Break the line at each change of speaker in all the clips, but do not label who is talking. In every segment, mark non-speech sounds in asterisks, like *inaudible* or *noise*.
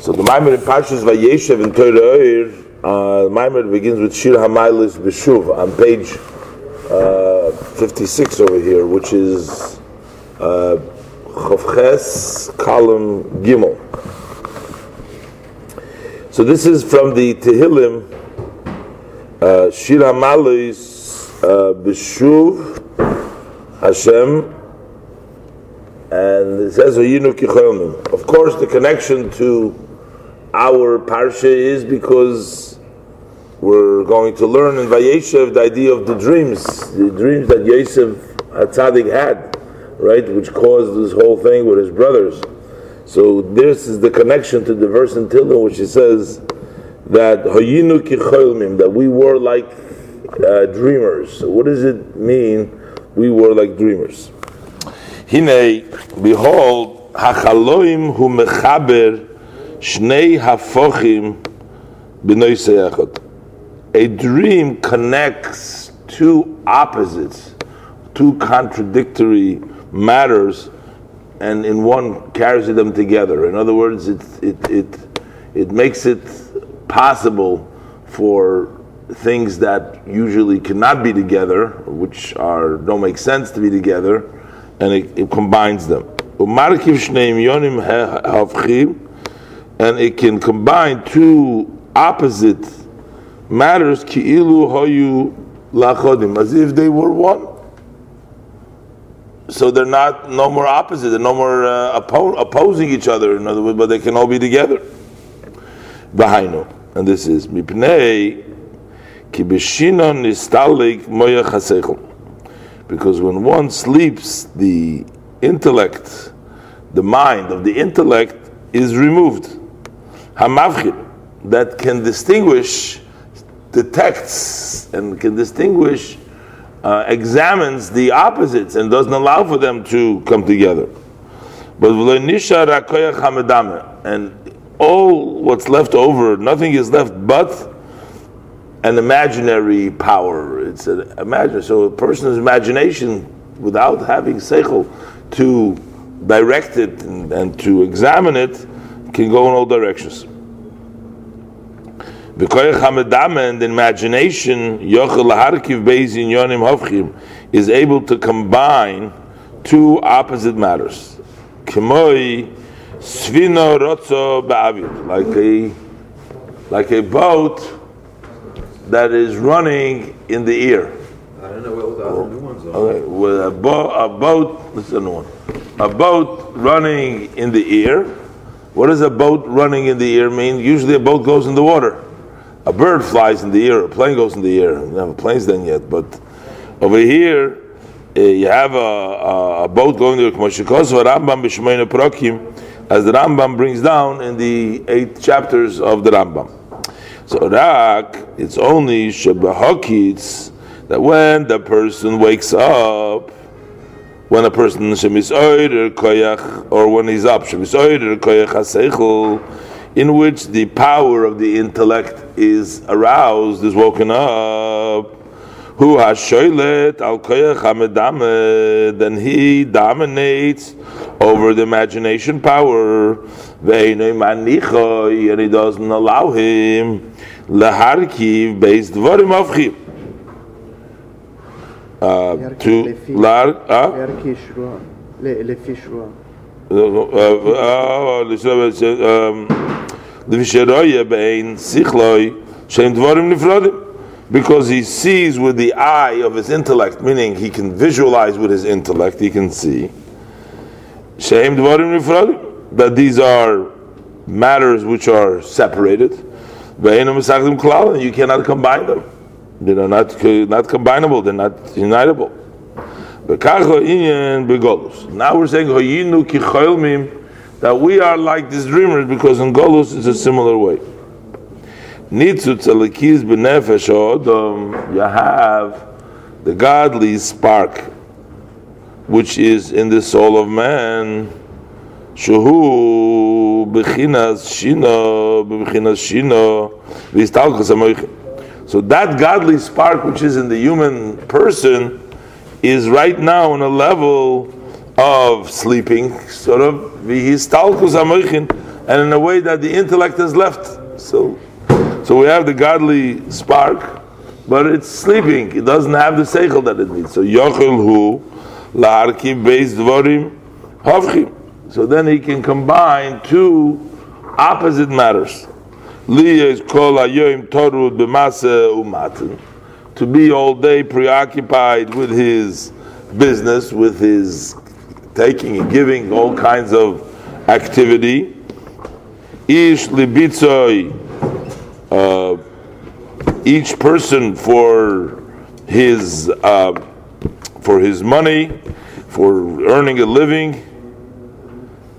So the Maimon in Parshas Vayeshev in Torah uh, Maimon begins with Shir Hamailis B'Shuv on page uh, 56 over here, which is uh, Chovches column Gimel. So this is from the Tehillim, uh, Shir Hamailis uh, Hashem and it says Of course, the connection to our parsha is because we're going to learn in Vayeshev the idea of the dreams, the dreams that Yosef Hatzadik had, right, which caused this whole thing with his brothers. So this is the connection to the verse in Tilda, which it says that Hayinu kicholmim, that we were like uh, dreamers. So what does it mean? We were like dreamers. Hine, behold, hachaloim hu mechaber shnei hafochim b'noy A dream connects two opposites, two contradictory matters, and in one carries them together. In other words, it, it, it, it makes it possible for things that usually cannot be together, which are don't make sense to be together, and it, it combines them. And it can combine two opposite matters, ki'ilu hoyu lachodim, as if they were one. So they're not no more opposite, they're no more uh, oppo- opposing each other. In other words, but they can all be together. Bahainu, and this is mipnei kibeshinon nistalik moya because when one sleeps, the intellect, the mind of the intellect is removed. Hamavchid, that can distinguish, detects, and can distinguish, uh, examines the opposites and doesn't allow for them to come together. But and all what's left over, nothing is left but an imaginary power. It's an imagine. So a person's imagination, without having seichel to direct it and, and, to examine it, can go in all directions. And the imagination is able to combine two opposite matters. Like a like a boat that is running in the ear.
I don't know what the other new ones are.
Okay, with a, bo- a boat, this is a new one. A boat running in the ear. What does a boat running in the air mean? Usually a boat goes in the water. A bird flies in the air, a plane goes in the air. We don't have planes then yet, but over here, uh, you have a, a, a, boat going to Rambam as the Rambam brings down in the eight chapters of the Rambam. So rak, it's only shebahokitz that when the person wakes up, when a person shemis koyach, or when he's up shemis koyach haseichel, in which the power of the intellect is aroused, is woken up. Who has shoylet al koyach hamedame, then he dominates over the imagination power and he doesn't allow him laharkiv based dvarim avchim. Uh, to lar because he sees with the eye of his intellect, meaning he can visualize with his intellect, he can see. That these are matters which are separated. And you cannot combine them. They are not not combinable. They're not unitable. Now we're saying that we are like these dreamers because in golus it's a similar way. You have the godly spark, which is in the soul of man. Shino shino. So that godly spark which is in the human person is right now on a level of sleeping, sort of, and in a way that the intellect has left. So, so we have the godly spark, but it's sleeping. It doesn't have the seichel that it needs. So yochel hu la'arki beis dvorim havchim. So then he can combine two opposite matters. Liyes kol hayoim torud b'mase umatin. To be all day preoccupied with his business, with his taking and giving, all kinds of activity. Ish libitzoi, uh, each person for his uh, for his money, for earning a living.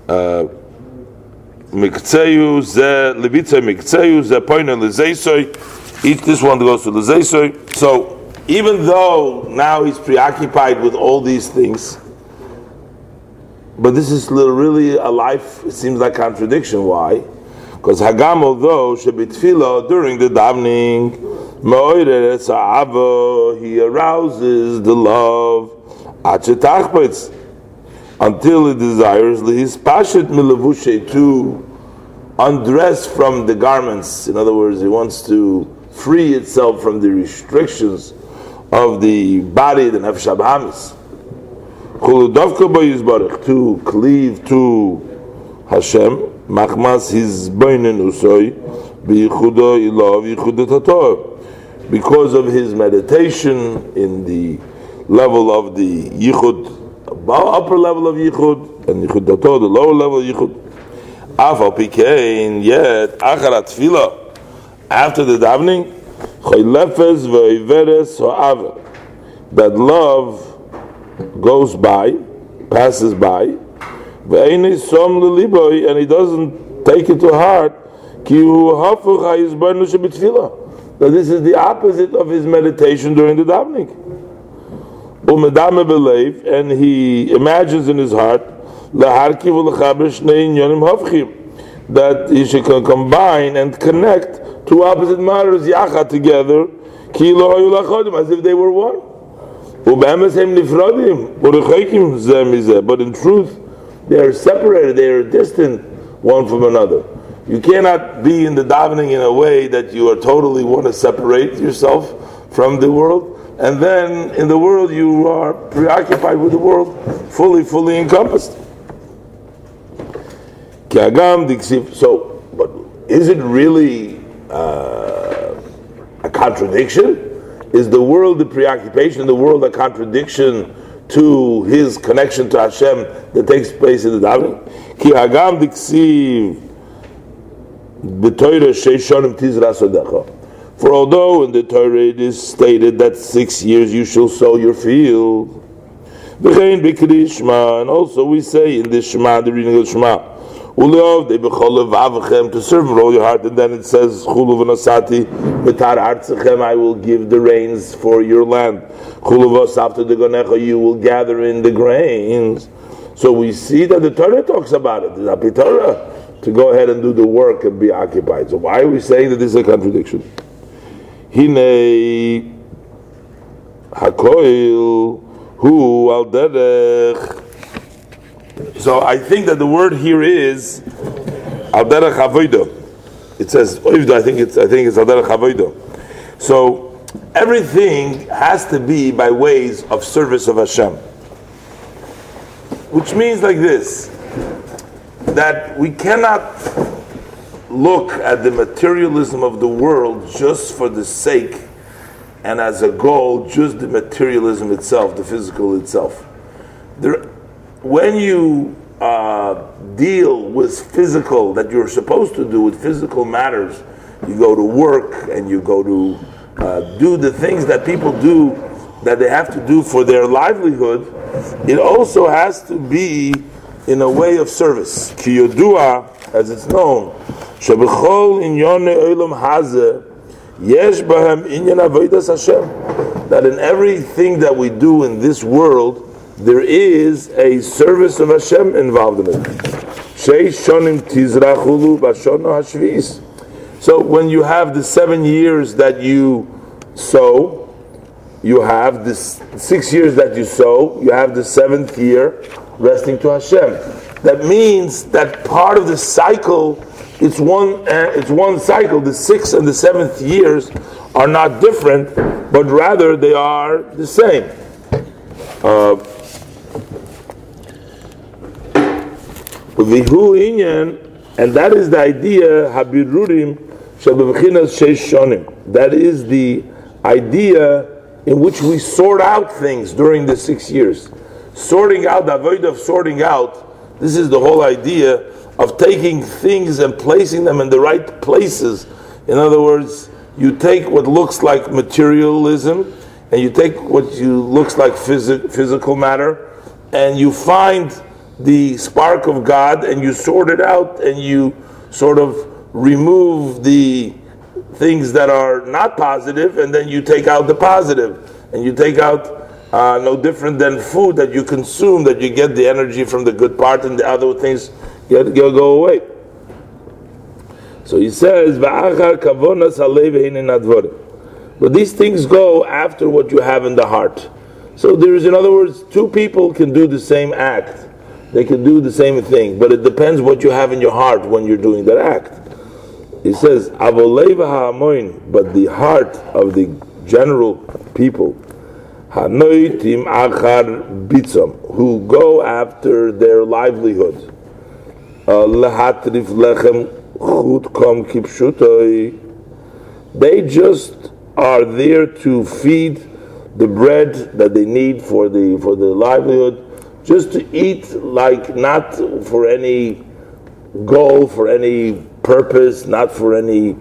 Uh, mikzeyu ze levitza mikzeyu ze poina lezeisoy. Each this one goes to lezeisoy. So even though now he's preoccupied with all these things, but this is really a life. It seems like contradiction. Why? Because Hagam, although Shebitfila during the davening, he arouses the love until he desires his pashat milavushe to undress from the garments. In other words, he wants to free itself from the restrictions of the body, the nefesh abahamis. To cleave to Hashem, machmas his boinen usoy biyichudo ilav yichudet because of his meditation in the level of the yichud upper level of yichud and yichud the lower level of yichud. Afal pikein yet acharat tefillah after the davening chaylefes ve'iveres ha'ava that love goes by passes by and he doesn't take it to heart Ki Hu Hafuch HaYizbarnu Shebitfila, that this is the opposite of his meditation during the davening. And he imagines in his heart that he should combine and connect two opposite matters yachad together as if they were one. But in truth, they are separated, they are distant one from another. You cannot be in the davening in a way that you are totally want to separate yourself from the world, and then in the world you are preoccupied with the world, fully, fully encompassed. So, but is it really uh, a contradiction? Is the world the preoccupation, the world a contradiction to his connection to Hashem that takes place in the davening. Ki hagam diksiv b'toyre sheishonim tizra sodecha. For although in the Torah it is stated that six years you shall sow your field, and also we say in the Shema, the reading of the Shema, to serve with all your heart, and then it says, I will give the rains for your land. You will gather in the grains. So we see that the Torah talks about it. The Torah to go ahead and do the work and be occupied. So why are we saying that this is a contradiction? Hine hakoil hu al so I think that the word here is al derech It says I think it's I think it's al derech So everything has to be by ways of service of Hashem, which means like this that we cannot look at the materialism of the world just for the sake and as a goal just the materialism itself, the physical itself. There, when you uh, deal with physical, that you're supposed to do with physical matters, you go to work and you go to uh, do the things that people do that they have to do for their livelihood, it also has to be in a way of service. Ki yodua, as it's known, shebechol inyone olam hazeh, yesh bahem inyan avodas Hashem. That in everything that we do in this world, there is a service of Hashem involved in it. shonim tizrachulu bashono hashvis. So when you have the seven years that you sow, you have the six years that you sow, you have the seventh year resting to Hashem. That means that part of the cycle, it's one, uh, it's one cycle. The sixth and the seventh years are not different, but rather they are the same. Uh, and that is the idea, Habirurim That is the idea in which we sort out things during the six years. Sorting out, the avoid of sorting out, this is the whole idea of taking things and placing them in the right places. In other words, you take what looks like materialism and you take what you looks like phys- physical matter and you find the spark of God and you sort it out and you sort of remove the things that are not positive and then you take out the positive and you take out uh, no different than food that you consume that you get the energy from the good part and the other things get, go away. So he says but these things go after what you have in the heart. So there is in other words two people can do the same act. They can do the same thing, but it depends what you have in your heart when you're doing that act. He says, but the heart of the general people, who go after their livelihood, they just are there to feed the bread that they need for the for the livelihood just to eat like not for any goal, for any purpose, not for any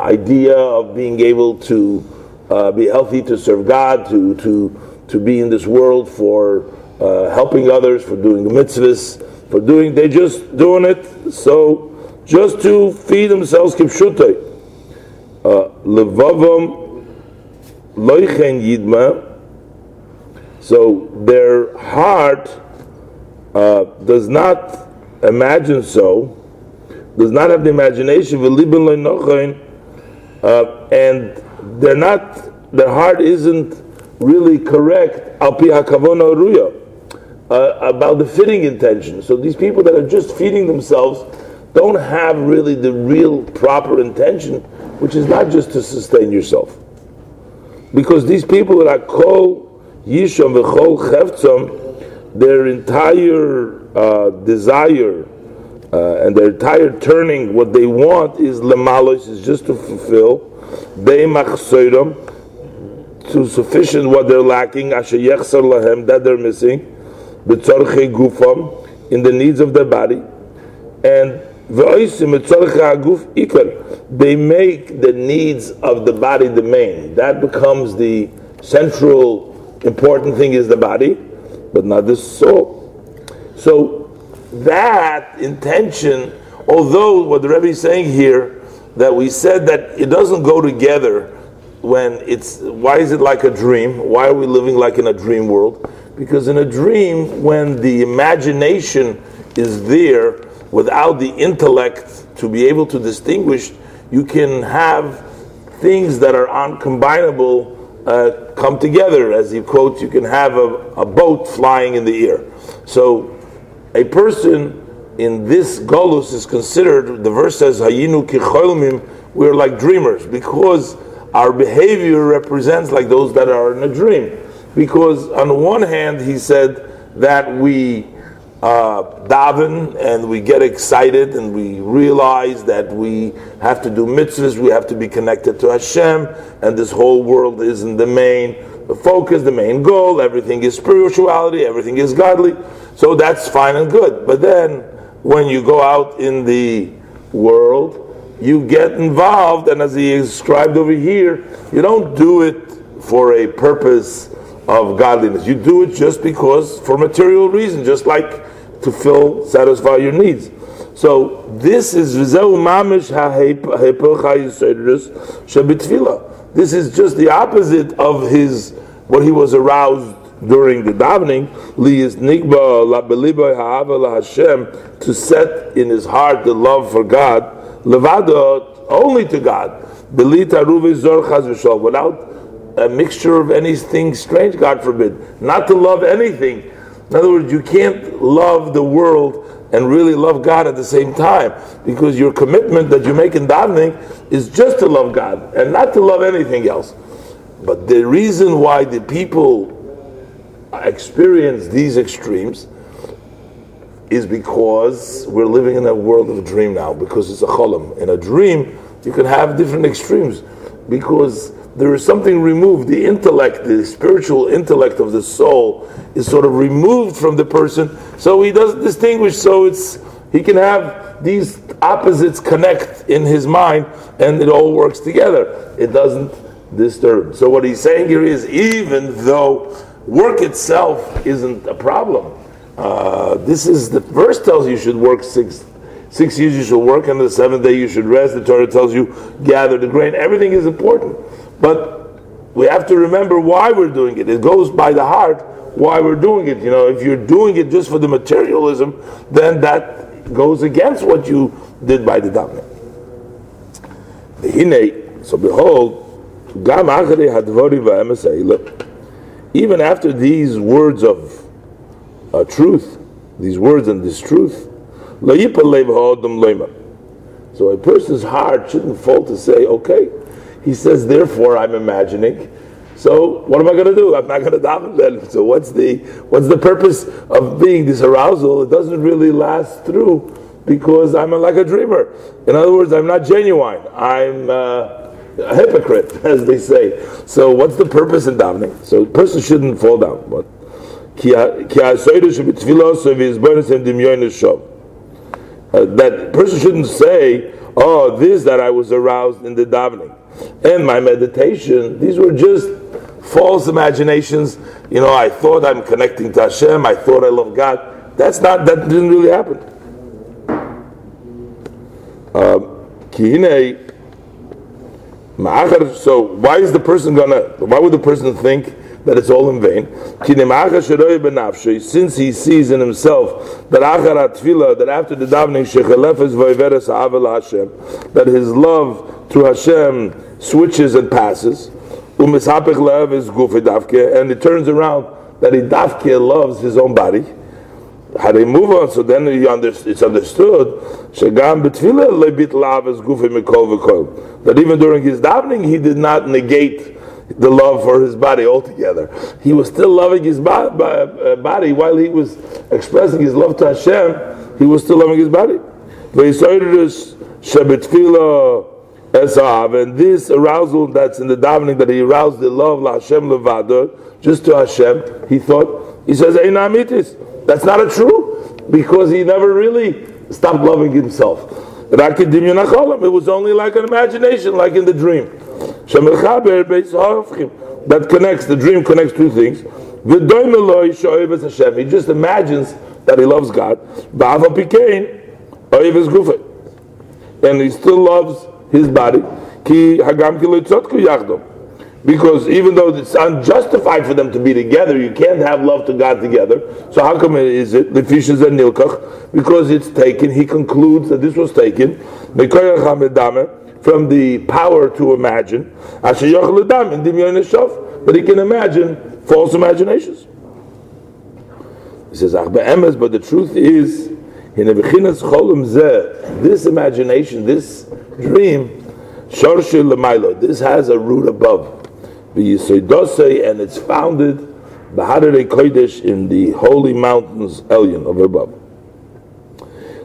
idea of being able to uh, be healthy, to serve God, to to to be in this world for uh, helping others, for doing mitzvahs, for doing they're just doing it so just to feed themselves kipshutai. Uh, levavam loichen yidma. So their heart uh, does not imagine so, does not have the imagination, uh, and they're not, their heart isn't really correct uh, about the fitting intention. So these people that are just feeding themselves don't have really the real proper intention, which is not just to sustain yourself. Because these people that are called Yisham v'chol chevtzam, their entire uh, desire uh, and their entire turning, what they want is lemalos, is just to fulfill beimachsoiram, to sufficient what they're lacking, asher yechsar lahem, that they're missing, betzorche gufam, in the needs of their body, and they make the needs of the body the main. That becomes the central important thing is the body but not the soul. So that intention, although what the Rebbe is saying here, that we said that it doesn't go together when it's why is it like a dream? Why are we living like in a dream world? Because in a dream, when the imagination is there without the intellect to be able to distinguish, you can have things that are uncombinable uh, come together. As he quotes, you can have a, a boat flying in the air. So a person in this golus is considered, the verse says, Hayinu we're like dreamers, because our behavior represents like those that are in a dream. Because on one hand, he said that we uh, daven and we get excited and we realize that we have to do mitzvahs, we have to be connected to Hashem, and this whole world isn't the main focus, the main goal. Everything is spirituality, everything is godly. So that's fine and good. But then when you go out in the world, you get involved, and as he described over here, you don't do it for a purpose of godliness. You do it just because, for material reason, just like to fill, satisfy your needs. So this is This is just the opposite of his what he was aroused during the davening. Hashem to set in his heart the love for God. Levado only to God. Without a mixture of anything strange, God forbid. Not to love anything In other words, you can't love the world and really love God at the same time because your commitment that you make in davening is just to love God and not to love anything else. But the reason why the people experience these extremes is because we're living in a world of a dream now because it's a cholam. In a dream, you can have different extremes because there is something removed. The intellect, the spiritual intellect of the soul, is sort of removed from the person, so he doesn't distinguish. So it's he can have these opposites connect in his mind, and it all works together. It doesn't disturb. So what he's saying here is, even though work itself isn't a problem, uh, this is the verse tells you, you should work six six years you should work, and the seventh day you should rest. The Torah tells you gather the grain. Everything is important. But we have to remember why we're doing it. It goes by the heart why we're doing it. You know, if you're doing it just for the materialism, then that goes against what you did by the davening. So behold, even after these words of uh, truth, these words and this truth, so a person's heart shouldn't fall to say, okay, he says, therefore, I'm imagining. So what am I going to do? I'm not going to daven then. So what's the what's the purpose of being this arousal? It doesn't really last through because I'm a, like a dreamer. In other words, I'm not genuine. I'm uh, a hypocrite, *laughs* as they say. So what's the purpose in davening? So a person shouldn't fall down. But uh, that person shouldn't say, "Oh, this that I was aroused in the davening." And my meditation, these were just false imaginations. You know, I thought I'm connecting to Hashem, I thought I love God. That's not, that didn't really happen. Um, so why is the person gonna, why would the person think that it's all in vain. Since he sees in himself that that after the davening that his love to Hashem switches and passes, and it turns around that he dafke loves his own body. How they move on, so then it's understood shagam betfila lebit lav is gufi mikol v'kol. that even during his davening he did not negate the love for his body altogether. He was still loving his uh, body while he was expressing his love to Hashem. He was still loving his body. And this arousal that's in the davening that he aroused the love la Hashem levada, just to Hashem, he thought, he says, einamitis. That's not a true, because he never really stopped loving himself. It was only like an imagination, like in the dream. That connects, the dream connects two things. He just imagines that he loves God. And he still loves his body. Because even though it's unjustified for them to be together, you can't have love to God together. So how come is it the fishes and nilkach? Because it's taken. He concludes that this was taken from the power to imagine. But he can imagine false imaginations. He says, but the truth is, this imagination, this dream, this has a root above. And it's founded in the holy mountains Elyon of above.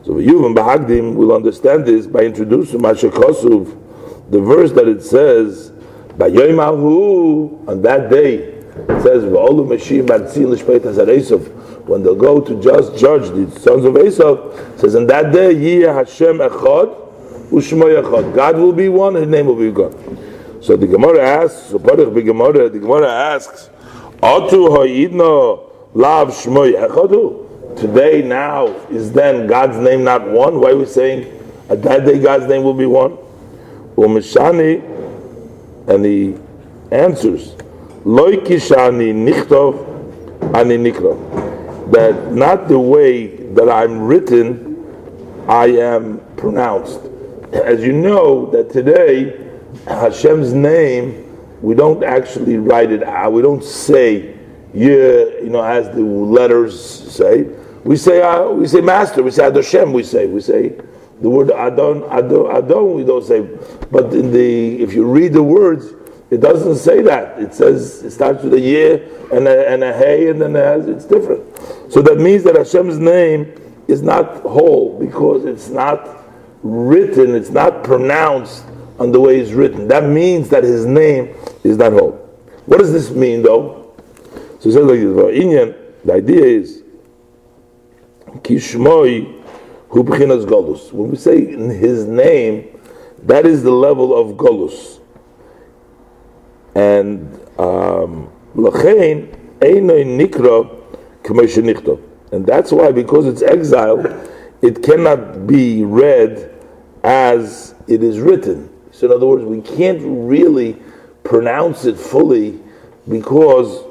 So Yuvim Bahagdim will understand this by introducing Mashakosuf, the verse that it says, by Bayoimahu, on that day, it says, when they'll go to just judge the sons of Esav, says, on that day, Hashem Echad, Ushmo Echad. God will be one, His name will be God. So the Gemara asks, so Gemara, the Gemara asks, Ha'idno Lav Echadu? today, now, is then God's name not one? Why are we saying at that day God's name will be one? Umishani, and he answers, Loi kishani nichtov ani nikrov. That not the way that I'm written, I am pronounced. As you know, that today, Hashem's name, we don't actually write it out. We don't say yeah, you know, as the letters say. We say uh, we say master. We say Adoshem. We say we say the word Adon Adon Adon. We don't say, but in the if you read the words, it doesn't say that. It says it starts with a yeah and a, and a hey and then it has, it's different. So that means that Hashem's name is not whole because it's not written. It's not pronounced on the way it's written. That means that His name is not whole. What does this mean, though? So he says like this: Indian, the idea is Kishmoi hu golus. When we say his name, that is the level of golus. And um, lachein einoi nikra k'moshe And that's why, because it's exile, it cannot be read as it is written. So in other words, we can't really pronounce it fully because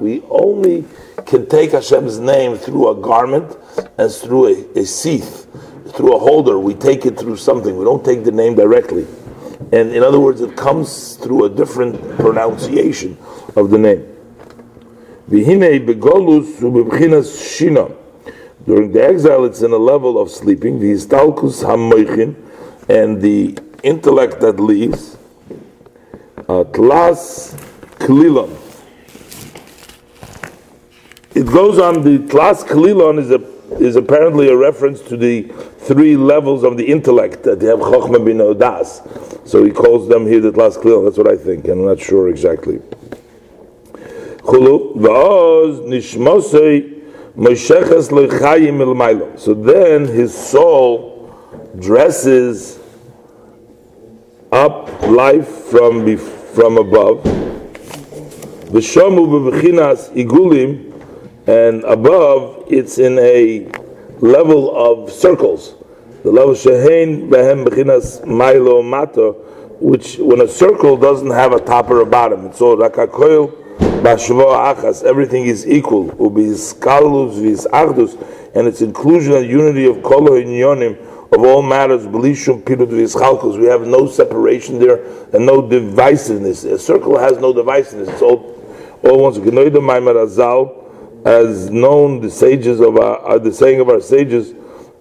we only can take Hashem's name through a garment and through a, a sheath, through a holder. We take it through something. We don't take the name directly. And in other words, it comes through a different pronunciation of the name. During the exile, it's in a level of sleeping. And the intellect that leaves. Tlas klilon it goes on the Tlas Kalilon is a is apparently a reference to the three levels of the intellect that they have Chochmah bin Odas. So he calls them here the Tlas Kalilon. That's what I think. and I'm not sure exactly. So then his soul dresses up life from from above. The bebechinas igulim and above it's in a level of circles. The level shehein behem bechinas milo mato, which when a circle doesn't have a top or a bottom, it's all rakakoil bashvo achas. Everything is equal. Ubis kalus vis achdus, and its inclusion and unity of kolo inyonim of all matters. Belishum pilud vis chalkos. We have no separation there and no divisiveness. A circle has no divisiveness. It's all all ones. Genoida maimer azal as known the sages of our, uh, the saying of our sages,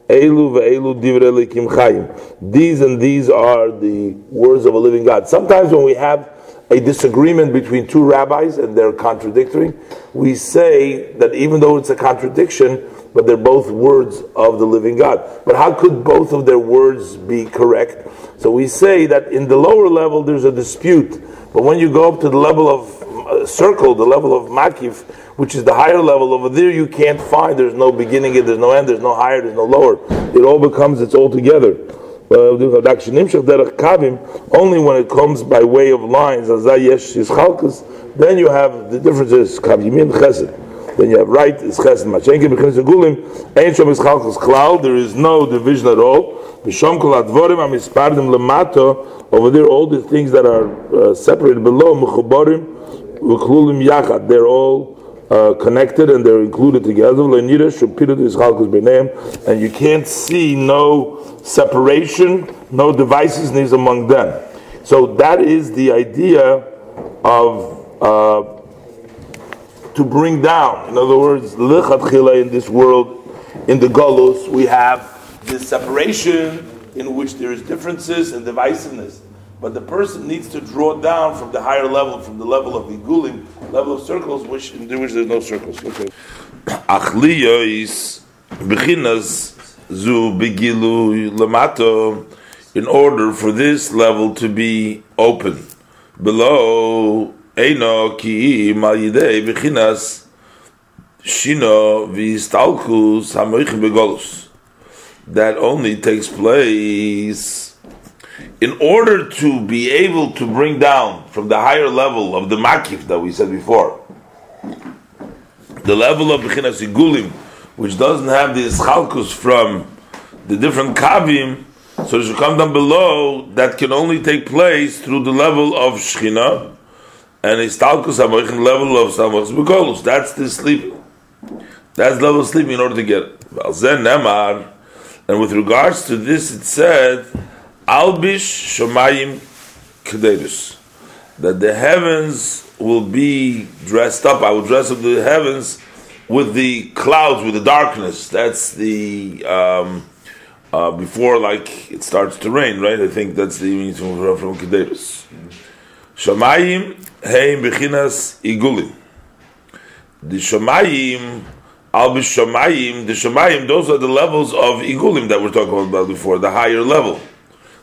Elu ve'elu divrei chayim. These and these are the words of a living God. Sometimes when we have a disagreement between two rabbis and they're contradictory, we say that even though it's a contradiction, but they're both words of the living God. But how could both of their words be correct? So we say that in the lower level there's a dispute, but when you go up to the level of circle, the level of makif, which is the higher level over there, you can't find. There's no beginning, there's no end, there's no higher, there's no lower. It all becomes it's all together. Only when it comes by way of lines, then you have the differences. Then you have right is chesed. Machenke b'chinas agulim ein shom is chalkos klal. There is no division at all. B'shom kol advorim amispardim lemato. Over there, all the things that are uh, separated below mechubarim yachad. They're all uh, connected and they're included together. And you can't see no separation, no devices among them. So that is the idea of uh, to bring down. In other words, in this world, in the Golus, we have this separation in which there is differences and divisiveness. But the person needs to draw down from the higher level, from the level of the gulim, level of circles, which in which there's no circles. Okay. *coughs* Zu begilu lamato. In order for this level to be open, below eino ki malidei bechinas shino vistalkus hamoich begolus. That only takes place in order to be able to bring down from the higher level of the makif that we said before, the level of Bechinas Igulim, which doesn't have the ischalkus from the different kavim, so it should come down below, that can only take place through the level of Shechina, and istalkus amochin level of Samachs Bekolus. That's the sleep. That's the level of sleep in order to get it. And with regards to this, it said, Albish Shomayim Kededus. That the heavens will be dressed up. I will dress up the heavens with the clouds, with the darkness. That's the um, uh, before like it starts to rain, right? I think that's the means from from Kedeus. Shamayim heim bechinas igulim. The Shamayim, al Shamayim, the Shamayim, those are the levels of igulim that we're talking about before, the higher level,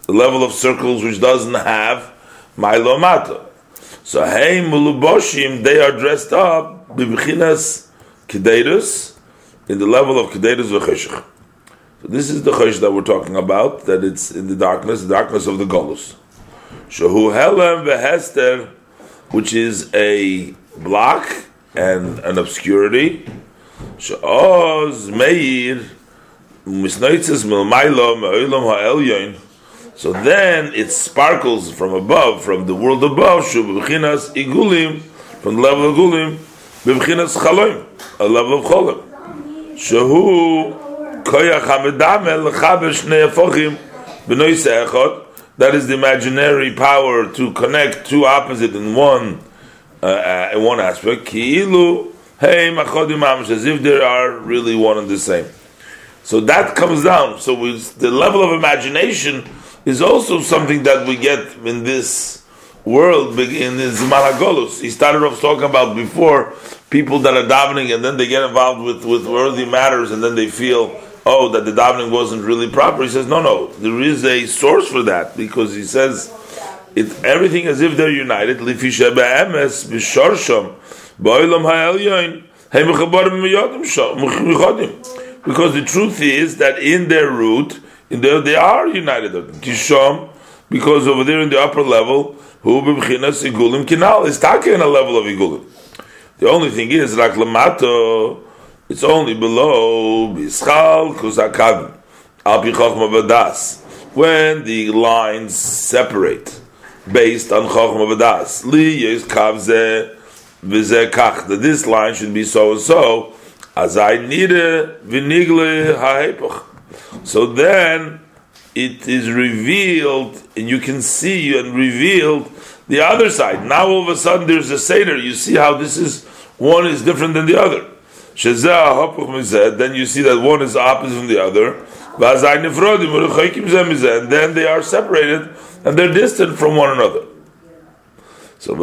the level of circles which doesn't have Mailomata. So hey muluboshim, they are dressed up bibichinas kededus in the level of kededus v'cheshach. So this is the chesh that we're talking about. That it's in the darkness, the darkness of the golus. Shahu helem v'hester, which is a block and an obscurity. Sha'oz meir misneitzes milmaylo me'olam ha'elyon so then it sparkles from above, from the world above, Shubchinas Igulim, from the level of Igulim, Bibchinas Chaloim, a level of Cholim. Shahu Koyach Hamedame Lechaber Shnei Afochim B'noi Se'echot, that is the imaginary power to connect two opposite in one uh, uh, in one aspect. Ki'ilu Hey Machodim as if they are really one and the same. So that comes down. So with the level of imagination is also something that we get in this world in this Maragolus. He started off talking about before people that are davening and then they get involved with, with worldly matters and then they feel, oh, that the davening wasn't really proper. He says, no, no, there is a source for that because he says it everything as if they're united. Because the truth is that in their root, there they are united. Kishom, because over there in the upper level, who b'bchinas igulim kinal is taking in a level of igulim. The only thing is, like lamato, it's only below bischal kuzakad al pichochma vadas when the lines separate based on chochma vadas. Li yes kavze v'zeh kach that this line should be so and so. As I need it, v'nigle ha'epach. So then it is revealed, and you can see and revealed the other side. Now all of a sudden there's a Seder. You see how this is, one is different than the other. Then you see that one is opposite from the other. And then they are separated and they're distant from one another. So,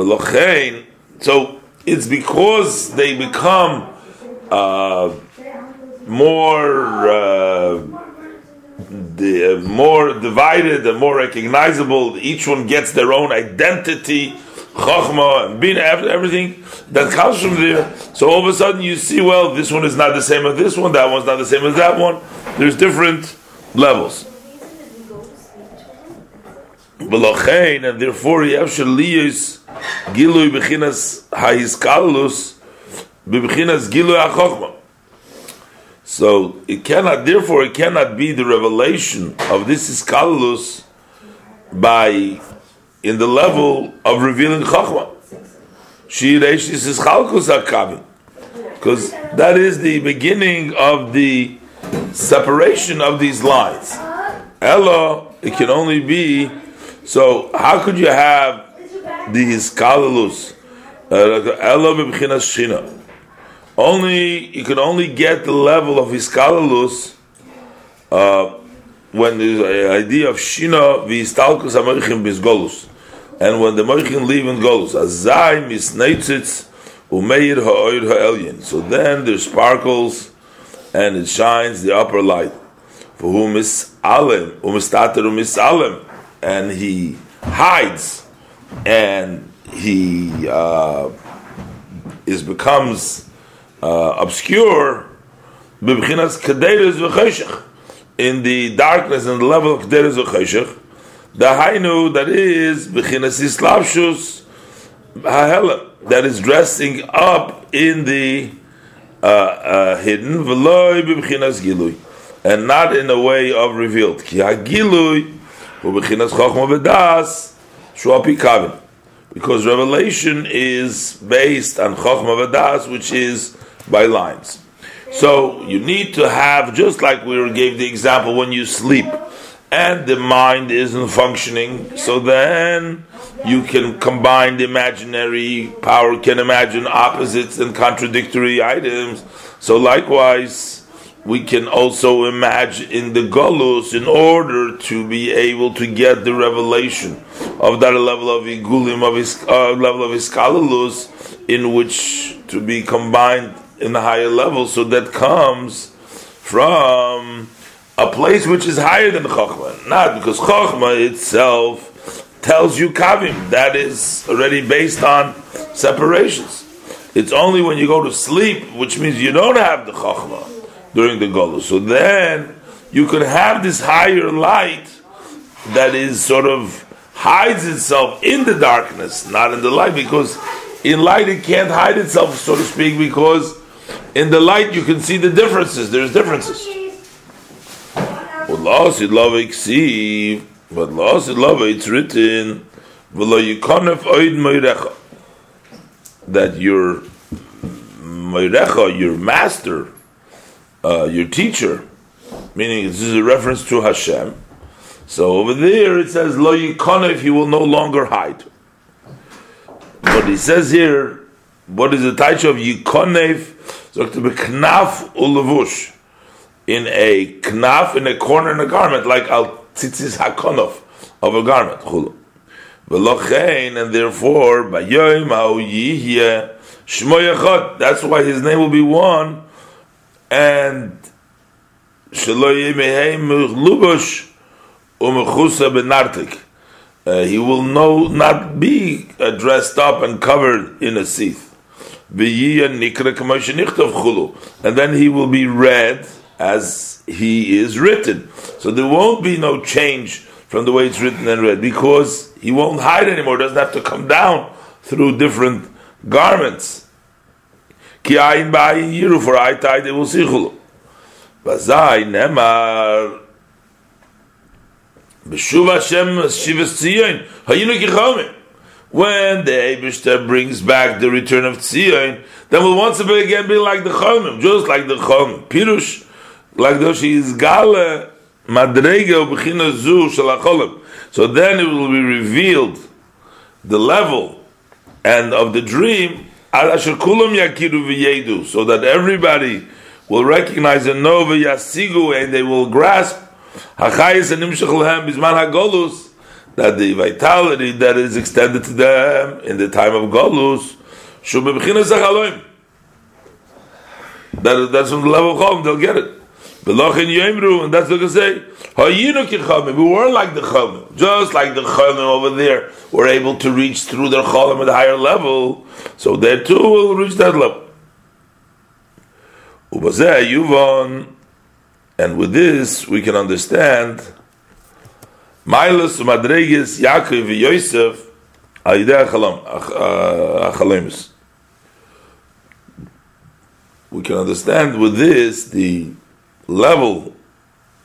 so it's because they become uh, more. Uh, the uh, more divided, the more recognizable. Each one gets their own identity, chachma and bina, everything that comes from there. So all of a sudden you see, well, this one is not the same as this one, that one's not the same as that one. There's different levels. And therefore, Yevshel Liyos Gilui Bechinas Haiskalus Bechinas Gilui HaChochma. So it cannot, therefore, it cannot be the revelation of this iskalus by in the level of revealing chachma. Because that is the beginning of the separation of these lines. Ella, it can only be. So how could you have the iskalus? Uh, Ella b'bchinas shina only you can only get the level of iskalalus uh, when an idea of shina v'istalkus amoichim bisgolus, and when the moichin leave in golus, azay misneitzitz umeir ha'oir ha'elyin. So then there sparkles and it shines the upper light. For whom is alem umistater umisalem, and he hides and he uh, is becomes uh, obscure in the darkness and the level of kederes v'cheshech the hainu that is b'chinas islavshus ha'helam that is dressing up in the uh, uh, hidden v'loy b'chinas gilui. And not in a way of revealed. Ki ha'gilui b'chinas chokhma v'das shuapi kavin. Because revelation is based on chokhma v'das which is by lines. So you need to have, just like we gave the example when you sleep, and the mind isn't functioning, so then you can combine the imaginary power, can imagine opposites and contradictory items. So likewise, we can also imagine in the Golus in order to be able to get the revelation of that level of Igulim, of his uh, level of Iskalulus, in which to be combined in the higher level. So that comes from a place which is higher than Chokhmah. Not because Chokhmah itself tells you Kavim. That is already based on separations. It's only when you go to sleep, which means you don't have the Chokhmah during the Golus. So then you could have this higher light that is sort of hides itself in the darkness, not in the light, because in light it can't hide itself, so to speak, because in the light you can see the differences. There's differences. But but lost love it's written, that your your master, uh, your teacher, meaning this is a reference to Hashem. So over there it says lo yikonef, he will no longer hide. But he says here, what is the title of yikonef? So to be knaf ulevush in a knaf in a corner in a garment, like al tzitzis hakonof of a garment. Chulu. And therefore, bayoim yihye shmo That's why his name will be one, and shelo yemehem lubush benartik. Uh, he will no, not be uh, dressed up and covered in a sheath. And then he will be read as he is written. So there won't be no change from the way it's written and read because he won't hide anymore, doesn't have to come down through different garments. For they will see. Vazai nemar, Hashem shivas tziyon, hayinu kichomim. When the Eibishter brings back the return of Tzion, then we'll once again be like the Chomim, just like the Chomim. Pirush, like though she is Gale, Madrege, Bechina Zu, Shalacholim. So then it will be revealed the level and of the dream, so that everybody will recognize and know v'yasigu and they will grasp hachayis and nimshach bizman hagolus that the vitality that is extended to them in the time of golus should be That that's from the level of chom they'll get it. Belochin Yemru, and that's what they say. Hayinu kichamim. We weren't like the chamim, just like the chamim over there were able to reach through their chalim at a higher level. So there too will reach that level. Ubazeh Yuvon, and with this we can understand Milas Madregis Yaakov Yosef Aideh uh, Achalemus. We can understand with this the level,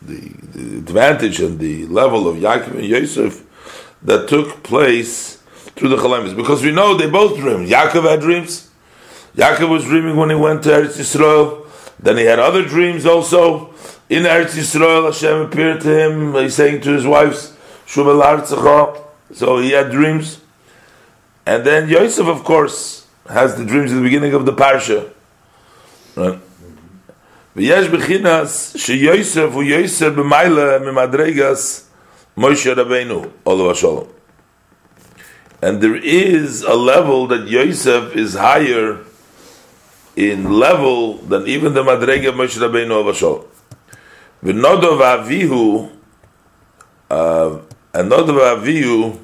the, the advantage and the level of Yaakov and Yosef that took place through the Chalemis. Because we know they both dreamed. Yaakov had dreams. Yaakov was dreaming when he went to Eretz Yisrael. Then he had other dreams also In Eretz Yisrael, Hashem appeared to him. He's saying to his wives, Shumel Artzacha. So he had dreams. And then Yosef, of course, has the dreams at the beginning of the parsha. Right? ויש בחינס שיוסף הוא יוסף במיילה ממדרגס מוישה רבינו, עולו השלום. And there is a level that Yosef is higher in level than even the Madrega Moshe Rabbeinu of Ashol. V'nodov avihu, uh, and nodov avihu,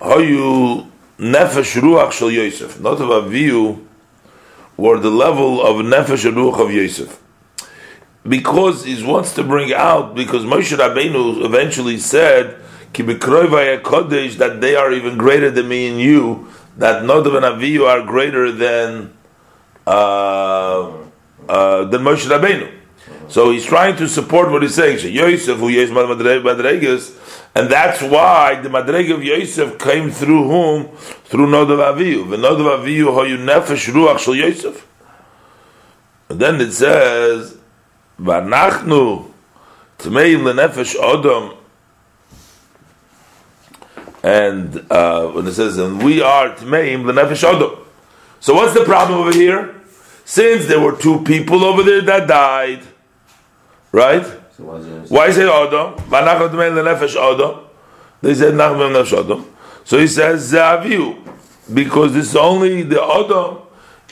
hoyu nefesh ruach shel Yosef. Nodov avihu were the level of nefesh ruach of Yosef because he wants to bring out because Moshe Rabbeinu eventually said kodesh that they are even greater than me and you that Nodav and Aviyu are greater than uh, uh, than Moshe Rabbeinu. So he's trying to support what he's saying. Yosef, who Yosef Madregas, and that's why the Madreg of Yosef came through whom? Through Nodav Aviyu. V'nodav Aviyu you nefesh ruach shel Yosef. And then it says, V'anachnu tmeim lenefesh odom. And uh, when it says, and we are tmeim lenefesh odom. So what's the problem over here? Since there were two people over there that died, right?
So why is it?
Why say Adam? Vanachot Tmeim Lenefesh Adam. They said Nachmem Nefesh Adam. So he says Zaviu, because this is only the Adam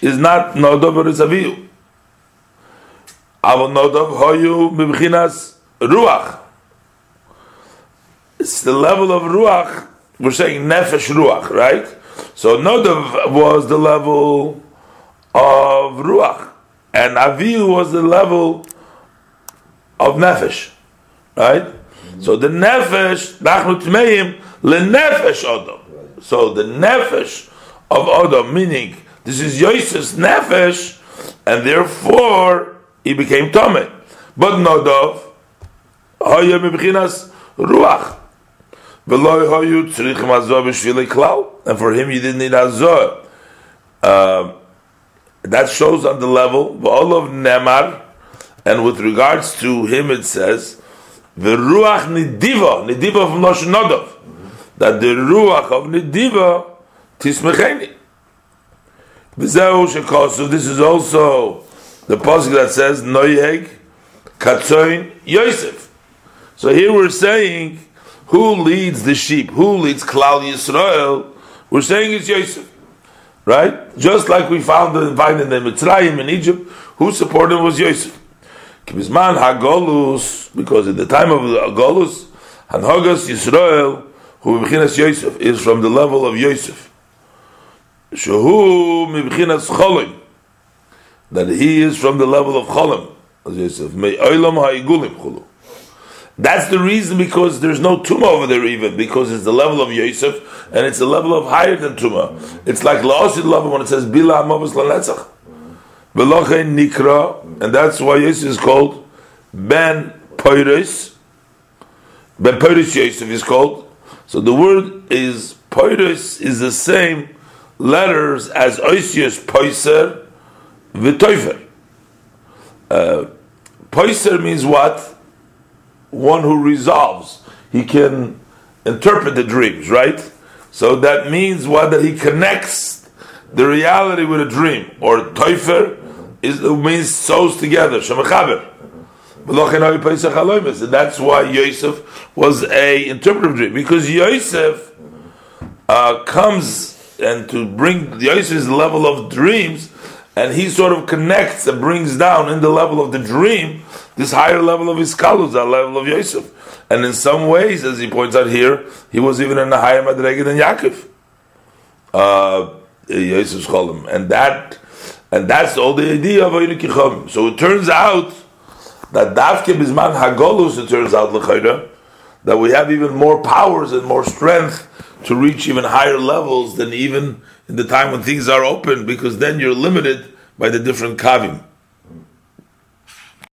is not Nodav but it's Aviu. Avon Nodav Hoyu Mibchinas Ruach. It's the level of Ruach. We're saying Nefesh Ruach, right? So Nodav was the level of Ruach, and Aviu was the level of Nefesh, right? So the Nefesh, Nachnu Tmeim, Lenefesh Adam. So the Nefesh of Adam, meaning this is Yosef's Nefesh, and therefore he became Tomei. But Nodav, Hoya Mibchinas Ruach. V'lo hoyu tzrichim azor b'shvilei klal. And for him, you didn't need azor. Uh, that shows on the level all of Nemar, and with regards to him, it says the ruach nidiva, nidiva from Lashon Nodov, that the ruach of nidiva tismecheni. Shekosu. This is also the pasuk that says noyeg katzoin Yosef. So here we're saying who leads the sheep, who leads Klal Yisrael. We're saying it's Yosef, right? Just like we found in, find in the Mitzrayim in Egypt, who supported was Yosef. Kibizman Hagolus, because at the time of the Golus, Hanhogas Yisrael, who Mibchinas Yosef, is from the level of Yosef. Shehu Mibchinas Cholim, that he is from the level of Cholim, as Yosef. May Olam Ha'igulim Chulu. That's the reason because there's no tumah over there even because it's the level of Yosef and it's a level of higher than tumah. It's like la'asid level when it says bila amavos lanetzach. Velochein nikra, and that's why Yosef is called Ben Poiris. Ben Poiris Yosef is called. So the word is Poiris is the same letters as Oisius Poiser V'Toifer. Uh, Poiser means what? one who resolves. He can interpret the dreams, right? So that means what? That he connects the reality with a dream. Or toifer is means sews together. Shemachaber. And that's why Yosef was a interpretive dream because Yosef uh, comes and to bring Yosef's level of dreams, and he sort of connects and brings down in the level of the dream this higher level of Iskalus, that level of Yosef. And in some ways, as he points out here, he was even in a higher Madrega than Yaakov. Uh, Yosef's Cholim. And that, and that's all the idea of Oynikichom. So it turns out that Davke Bisman Hagolus, it turns out, L'chayra, that we have even more powers and more strength to reach even higher levels than even in the time when things are open, because then you're limited by the different kavim.